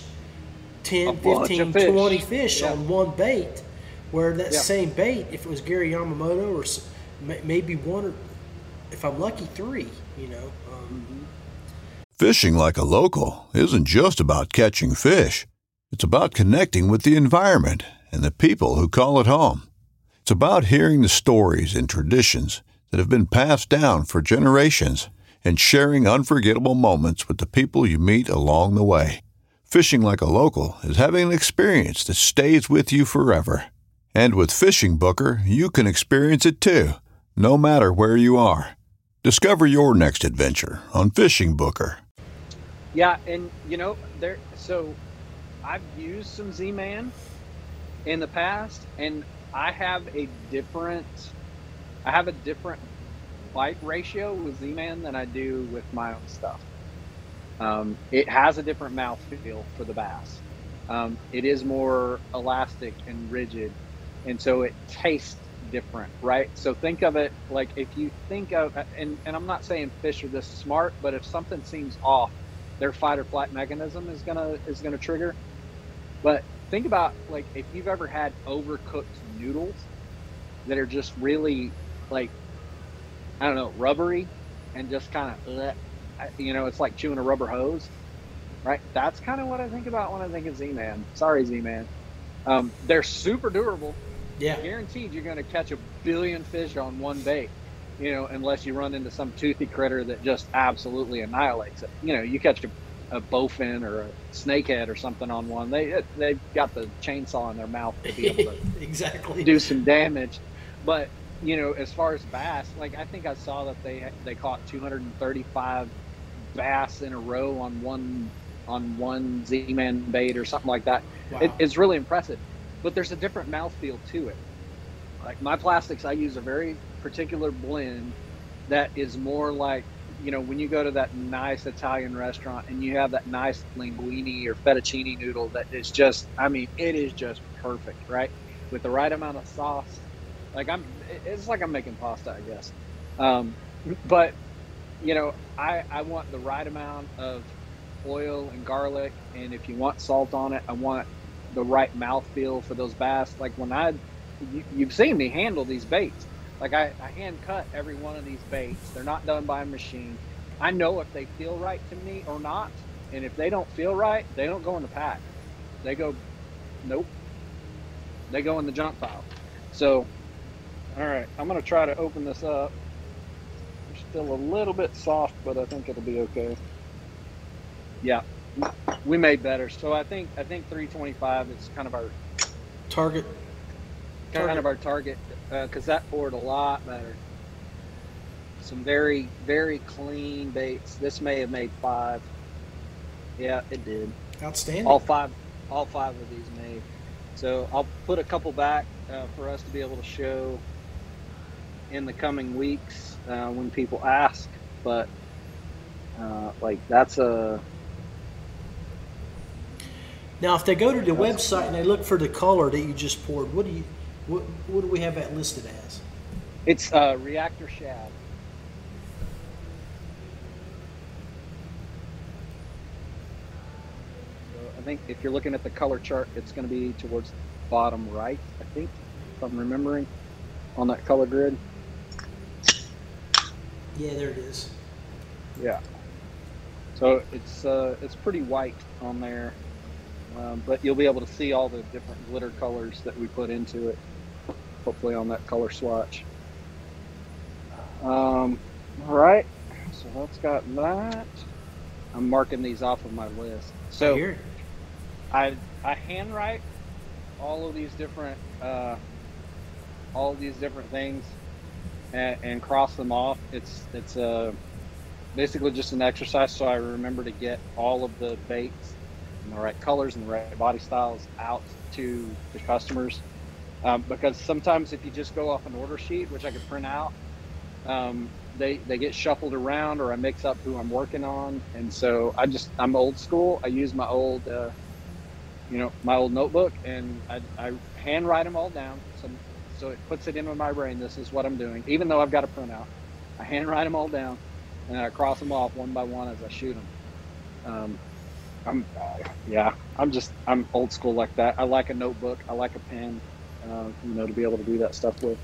10, 15, fish. 20 fish Yeah. on one bait. Where that Yeah. same bait, if it was Gary Yamamoto or maybe one or if I'm lucky, three. You know. Um, Fishing like a local isn't just about catching fish. It's about connecting with the environment and the people who call it home. It's about hearing the stories and traditions that have been passed down for generations and sharing unforgettable moments with the people you meet along the way. Fishing like a local is having an experience that stays with you forever. And with Fishing Booker, you can experience it too, no matter where you are. Discover your next adventure on Fishing Booker. Yeah, and you know, there so I've used some Z Man in the past and I have a different I have a different bite ratio with Z Man than I do with my own stuff. Um, it has a different mouth feel for the bass. Um, it is more elastic and rigid, and so it tastes different, right? So think of it like if you think of, and, and I'm not saying fish are this smart, but if something seems off, their fight or flight mechanism is gonna is gonna trigger. But think about like if you've ever had overcooked noodles that are just really like I don't know rubbery and just kind of you know it's like chewing a rubber hose, right? That's kind of what I think about when I think of Z-Man. Sorry, Z-Man. Um, they're super durable. Yeah. Guaranteed, you're going to catch a billion fish on one bait. You know, unless you run into some toothy critter that just absolutely annihilates it. You know, you catch a, a bowfin or a snakehead or something on one, they they've got the chainsaw in their mouth to be able to exactly. do some damage. But you know, as far as bass, like I think I saw that they they caught 235 bass in a row on one on one Z-man bait or something like that. Wow. It, it's really impressive. But there's a different mouthfeel to it. Like my plastics, I use a very particular blend that is more like you know when you go to that nice Italian restaurant and you have that nice linguine or fettuccine noodle that is just I mean it is just perfect right? With the right amount of sauce. Like I'm it's like I'm making pasta I guess. Um, but you know I I want the right amount of oil and garlic and if you want salt on it I want the right mouth feel for those bass like when I you, you've seen me handle these baits like I, I hand cut every one of these baits. They're not done by a machine. I know if they feel right to me or not. And if they don't feel right, they don't go in the pack. They go, nope. They go in the junk pile. So, all right, I'm going to try to open this up. It's still a little bit soft, but I think it'll be okay. Yeah, we made better. So I think I think 325 is kind of our Target. kind Target. of our target because that poured a lot better. Some very, very clean baits. This may have made five. Yeah, it did. Outstanding. All five, all five of these made. So I'll put a couple back uh, for us to be able to show in the coming weeks uh, when people ask. But uh, like that's a Now, if they go to the website and they look for the color that you just poured, what do you, what, what do we have that listed as? it's uh, reactor shad. So I think if you're looking at the color chart, it's going to be towards the bottom right. I think, if I'm remembering, on that color grid. Yeah, there it is. Yeah. So it's uh, it's pretty white on there, um, but you'll be able to see all the different glitter colors that we put into it. Hopefully on that color swatch. Um, all right. So that's got that. I'm marking these off of my list. So I. I I handwrite all of these different uh, all these different things and, and cross them off. It's it's uh, basically just an exercise so I remember to get all of the baits and the right colors and the right body styles out to the customers. Um, because sometimes if you just go off an order sheet, which I could print out, um, they they get shuffled around or I mix up who I'm working on, and so I just I'm old school. I use my old uh, you know my old notebook and I, I handwrite them all down so so it puts it into my brain. This is what I'm doing, even though I've got a printout. I handwrite them all down and I cross them off one by one as I shoot them. Um, I'm uh, yeah, I'm just I'm old school like that. I like a notebook. I like a pen, uh, you know, to be able to do that stuff with.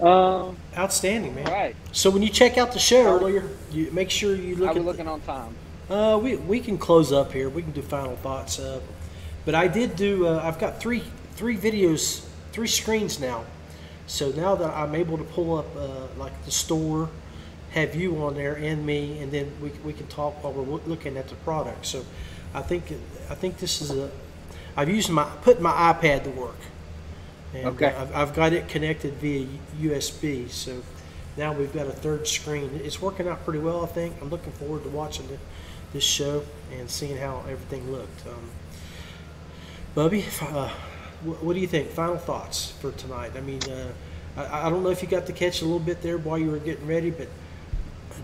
Um, Outstanding, man. all right. So when you check out the show earlier, you make sure you look How we looking on time? Uh, we we can close up here. We can do final thoughts. Uh, but I did do. Uh, I've got three three videos, three screens now. So now that I'm able to pull up uh, like the store, have you on there and me, and then we, we can talk while we're loo- looking at the product. So I think I think this is a. I've used my put my iPad to work. And Okay. I've, I've got it connected via USB. So now we've got a third screen. It's working out pretty well, I think. I'm looking forward to watching the, this show and seeing how everything looked. Um, Bubby, uh, what, what do you think? Final thoughts for tonight? I mean, uh, I, I don't know if you got to catch a little bit there while you were getting ready, but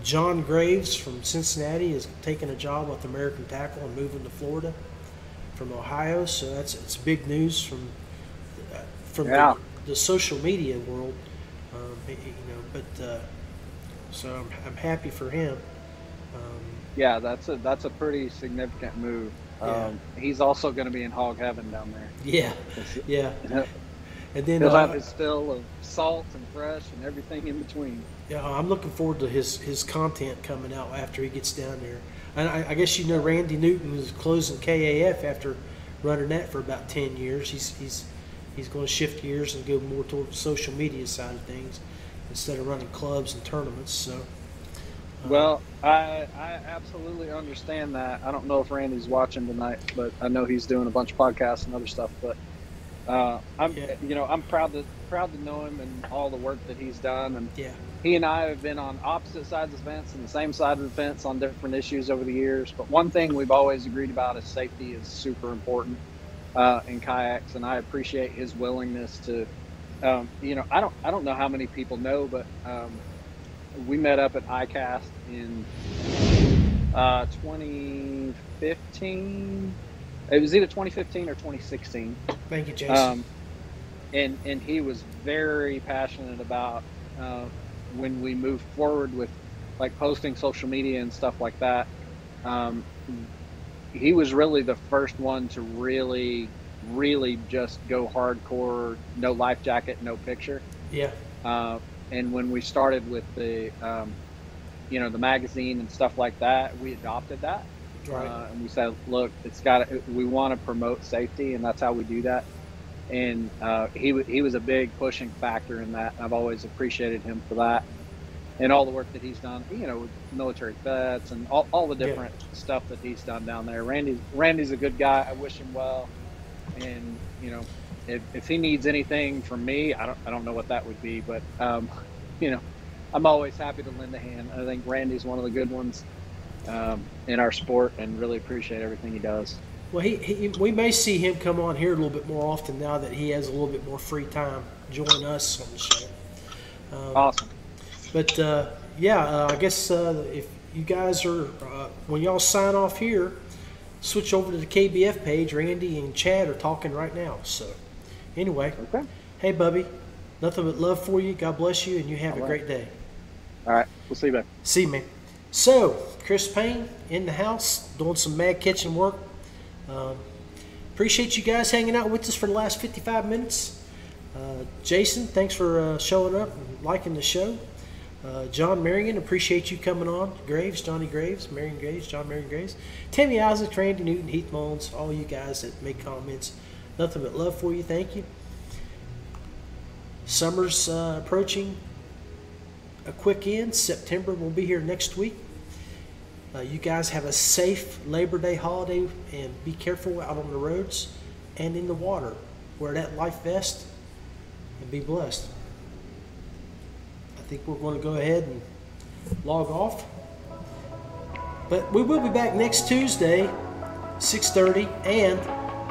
John Graves from Cincinnati is taking a job with American Tackle and moving to Florida from Ohio. So that's it's big news from uh, from Yeah. the, the social media world. Um, you know, but uh, so I'm, I'm happy for him. Um, Yeah, that's a that's a pretty significant move. Yeah. Um, he's also going to be in hog heaven down there. yeah, yeah. And then He'll uh, have his fill of salt and fresh and everything in between. Yeah, I'm looking forward to his, his content coming out after he gets down there. And I, I guess you know Randy Newton is closing KAF after running that for about ten years. He's he's he's going to shift gears and go more toward the social media side of things instead of running clubs and tournaments. So uh, Well, I I absolutely understand that. I don't know if Randy's watching tonight, but I know he's doing a bunch of podcasts and other stuff. But uh, I'm Yeah. you know I'm proud to proud to know him and all the work that he's done. And yeah, he and I have been on opposite sides of the fence and the same side of the fence on different issues over the years. But one thing we've always agreed about is safety is super important uh, in kayaks, and I appreciate his willingness to. Um, you know, I don't I don't know how many people know, but um, we met up at ICAST in uh, 2015. It was either 2015 or 2016 thank you, Jason. um, and and he was very passionate about uh, when we moved forward with like posting social media and stuff like that. Um, he was really the first one to really, really just go hardcore, no life jacket, no picture. yeah, Uh, and when we started with the, um, you know, the magazine and stuff like that, we adopted that. Right. Uh, and we said, look, it's got we want to promote safety, and that's how we do that. And uh, he he was a big pushing factor in that. I've always appreciated him for that, and all the work that he's done. You know, with military vets and all, all the Yeah. different stuff that he's done down there. Randy's Randy's a good guy. I wish him well, and you know, if, if he needs anything from me, I don't I don't know what that would be, but um, you know, I'm always happy to lend a hand. I think Randy's one of the good ones um, in our sport and really appreciate everything he does. Well, he, he we may see him come on here a little bit more often now that he has a little bit more free time. Join us on the show. Um, Awesome. But uh, yeah, uh, I guess uh, if you guys are, uh, when y'all sign off here, switch over to the KBF page. Randy and Chad are talking right now. So, anyway, Okay. hey, Bubby, nothing but love for you. God bless you, and you have All a right. great day. All right. We'll see you back. See you, man. So, Chris Payne in the house doing some mad kitchen work. Um, appreciate you guys hanging out with us for the last 55 minutes. Uh, Jason, thanks for uh, showing up and liking the show. Uh, John Marion, appreciate you coming on. Graves, Johnny Graves, Marion Graves, John Marion Graves. Tammy Isaac, Randy Newton, Heath Mullins, all you guys that make comments. Nothing but love for you. Thank you. Summer's uh, approaching a quick end. September will be here next week. Uh, you guys have a safe Labor Day holiday and be careful out on the roads and in the water. Wear that life vest and be blessed. I think we're going to go ahead and log off. But we will be back next Tuesday, 6:30, and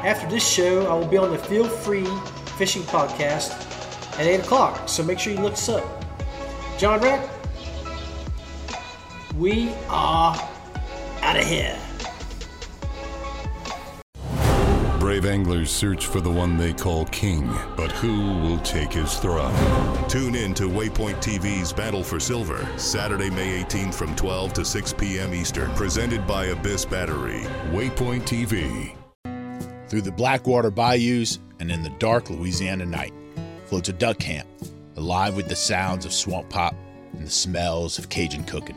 after this show, I will be on the Feel Free Fishing Podcast at 8 o'clock. So make sure you look us up. John Rapp, we are out of here. Brave anglers search for the one they call king, but who will take his throne? Tune in to Waypoint TV's Battle for Silver, Saturday, May 18th from 12 to 6 p.m. Eastern. Presented by Abyss Battery. Waypoint TV. Through the Blackwater bayous and in the dark Louisiana night floats a duck camp alive with the sounds of swamp pop and the smells of Cajun cooking.